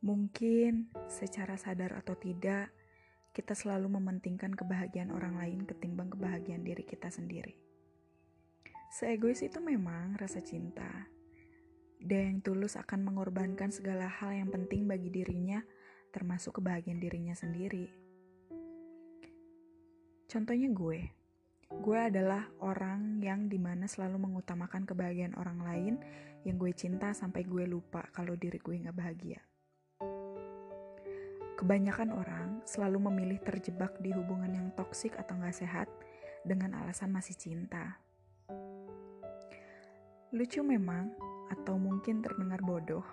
Mungkin secara sadar atau tidak, kita selalu mementingkan kebahagiaan orang lain ketimbang kebahagiaan diri kita sendiri. Seegois itu memang rasa cinta. Dia yang tulus akan mengorbankan segala hal yang penting bagi dirinya, termasuk kebahagiaan dirinya sendiri. Contohnya gue. Gue adalah orang yang di mana selalu mengutamakan kebahagiaan orang lain yang gue cinta sampai gue lupa kalau diri gue gak bahagia. Kebanyakan orang selalu memilih terjebak di hubungan yang toksik atau gak sehat dengan alasan masih cinta. Lucu memang, atau mungkin terdengar bodoh,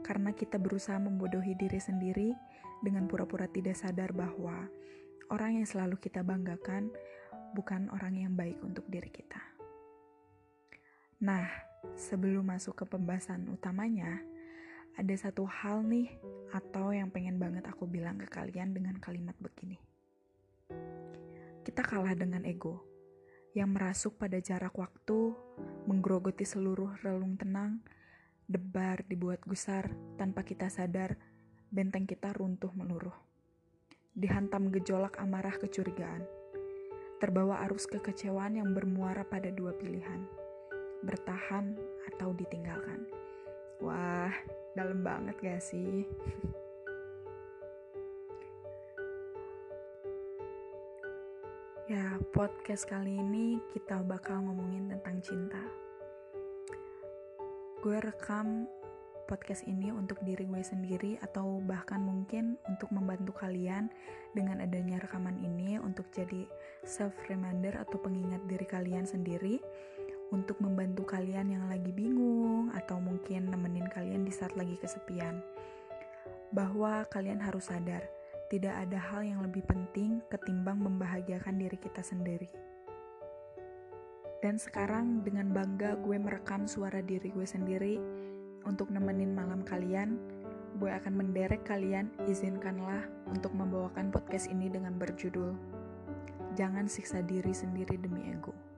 karena kita berusaha membodohi diri sendiri dengan pura-pura tidak sadar bahwa orang yang selalu kita banggakan bukan orang yang baik untuk diri kita. Nah, sebelum masuk ke pembahasan utamanya, ada satu hal nih atau yang pengen banget aku bilang ke kalian dengan kalimat begini. Kita kalah dengan ego yang merasuk pada jarak waktu, menggerogoti seluruh relung tenang, debar dibuat gusar tanpa kita sadar, benteng kita runtuh meluruh. Dihantam gejolak amarah kecurigaan, terbawa arus kekecewaan yang bermuara pada dua pilihan, bertahan atau ditinggalkan. Wah, dalam banget gak sih? ya, podcast kali ini kita bakal ngomongin tentang cinta. Gue rekam podcast ini untuk diri gue sendiri atau bahkan mungkin untuk membantu kalian dengan adanya rekaman ini untuk jadi self reminder atau pengingat diri kalian sendiri untuk membantu kalian yang lagi bingung atau mungkin nemenin kalian di saat lagi kesepian. Bahwa kalian harus sadar, tidak ada hal yang lebih penting ketimbang membahagiakan diri kita sendiri. Dan sekarang dengan bangga gue merekam suara diri gue sendiri untuk nemenin malam kalian. Gue akan menderek kalian, izinkanlah untuk membawakan podcast ini dengan berjudul Jangan Siksa Diri Sendiri Demi Ego.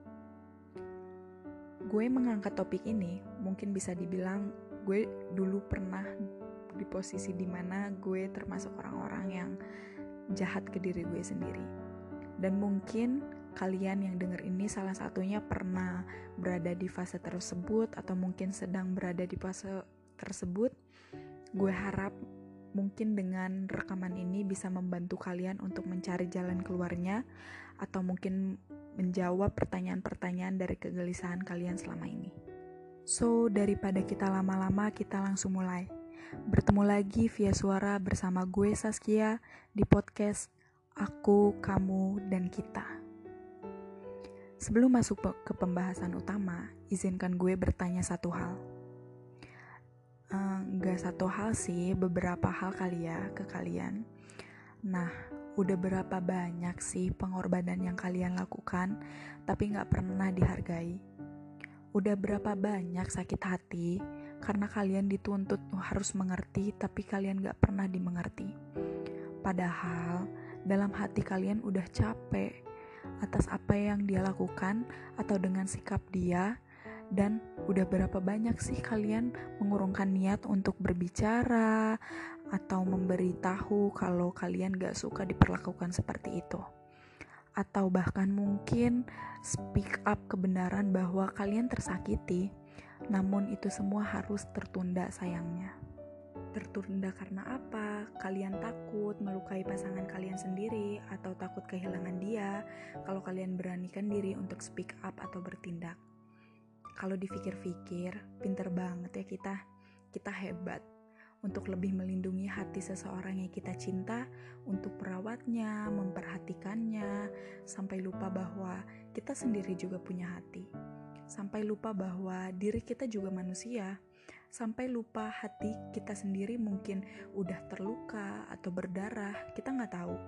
Gue mengangkat topik ini mungkin bisa dibilang gue dulu pernah di posisi di mana gue termasuk orang-orang yang jahat ke diri gue sendiri. Dan mungkin kalian yang denger ini salah satunya pernah berada di fase tersebut atau mungkin sedang berada di fase tersebut. Gue harap mungkin dengan rekaman ini bisa membantu kalian untuk mencari jalan keluarnya atau mungkin menjawab pertanyaan-pertanyaan dari kegelisahan kalian selama ini. So, daripada kita lama-lama, kita langsung mulai. Bertemu lagi via suara bersama gue Saskia di podcast Aku, Kamu, dan Kita. Sebelum masuk ke pembahasan utama, izinkan gue bertanya satu hal. Uh, satu hal sih, beberapa hal kali ya ke kalian. Nah, udah berapa banyak sih pengorbanan yang kalian lakukan tapi gak pernah dihargai? Udah berapa banyak sakit hati karena kalian dituntut harus mengerti tapi kalian gak pernah dimengerti? Padahal dalam hati kalian udah capek atas apa yang dia lakukan atau dengan sikap dia dan udah berapa banyak sih kalian mengurungkan niat untuk berbicara atau memberitahu kalau kalian gak suka diperlakukan seperti itu. Atau bahkan mungkin speak up kebenaran bahwa kalian tersakiti, namun itu semua harus tertunda sayangnya. Tertunda karena apa? Kalian takut melukai pasangan kalian sendiri atau takut kehilangan dia kalau kalian beranikan diri untuk speak up atau bertindak. Kalau dipikir-pikir, pinter banget ya kita. Kita hebat untuk lebih melindungi hati seseorang yang kita cinta, untuk merawatnya, memperhatikannya, sampai lupa bahwa kita sendiri juga punya hati. Sampai lupa bahwa diri kita juga manusia, sampai lupa hati kita sendiri mungkin udah terluka atau berdarah, kita nggak tahu.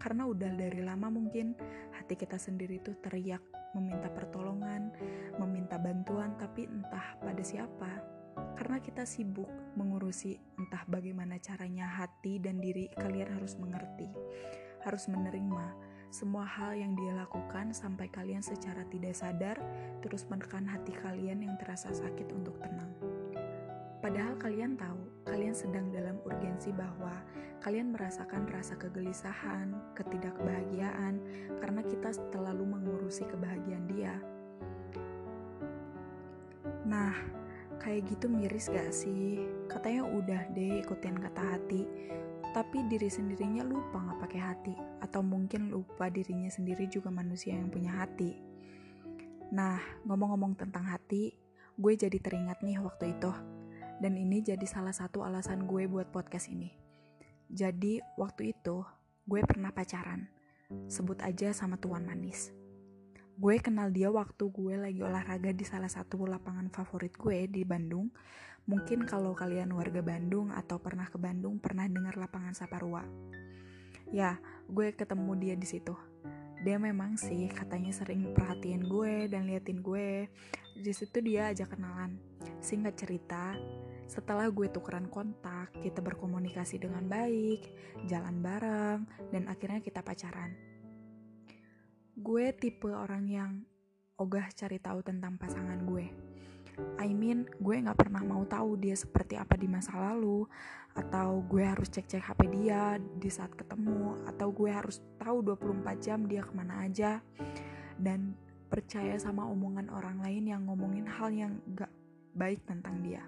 Karena udah dari lama mungkin hati kita sendiri tuh teriak meminta pertolongan, meminta bantuan, siapa karena kita sibuk mengurusi entah bagaimana caranya hati dan diri kalian harus mengerti, harus menerima semua hal yang dia lakukan sampai kalian secara tidak sadar terus menekan hati kalian yang terasa sakit untuk tenang. Padahal kalian tahu, kalian sedang dalam urgensi bahwa kalian merasakan rasa kegelisahan, ketidakbahagiaan karena kita terlalu mengurusi kebahagiaan dia. Nah, kayak gitu miris gak sih? Katanya udah deh ikutin kata hati, tapi diri sendirinya lupa gak pakai hati, atau mungkin lupa dirinya sendiri juga manusia yang punya hati. Nah, ngomong-ngomong tentang hati, gue jadi teringat nih waktu itu dan ini jadi salah satu alasan gue buat podcast ini. Jadi, waktu itu gue pernah pacaran. Sebut aja sama Tuan Manis. Gue kenal dia waktu gue lagi olahraga di salah satu lapangan favorit gue di Bandung. Mungkin kalau kalian warga Bandung atau pernah ke Bandung pernah dengar lapangan Saparua. Ya, gue ketemu dia di situ. Dia memang sih katanya sering perhatiin gue dan liatin gue. Di situ dia ajak kenalan. Singkat cerita, setelah gue tukeran kontak, kita berkomunikasi dengan baik, jalan bareng, dan akhirnya kita pacaran. Gue tipe orang yang ogah cari tahu tentang pasangan gue. I mean, gue gak pernah mau tahu dia seperti apa di masa lalu, atau gue harus cek-cek HP dia di saat ketemu, atau gue harus tahu 24 jam dia ke mana aja, dan percaya sama omongan orang lain yang ngomongin hal yang gak baik tentang dia.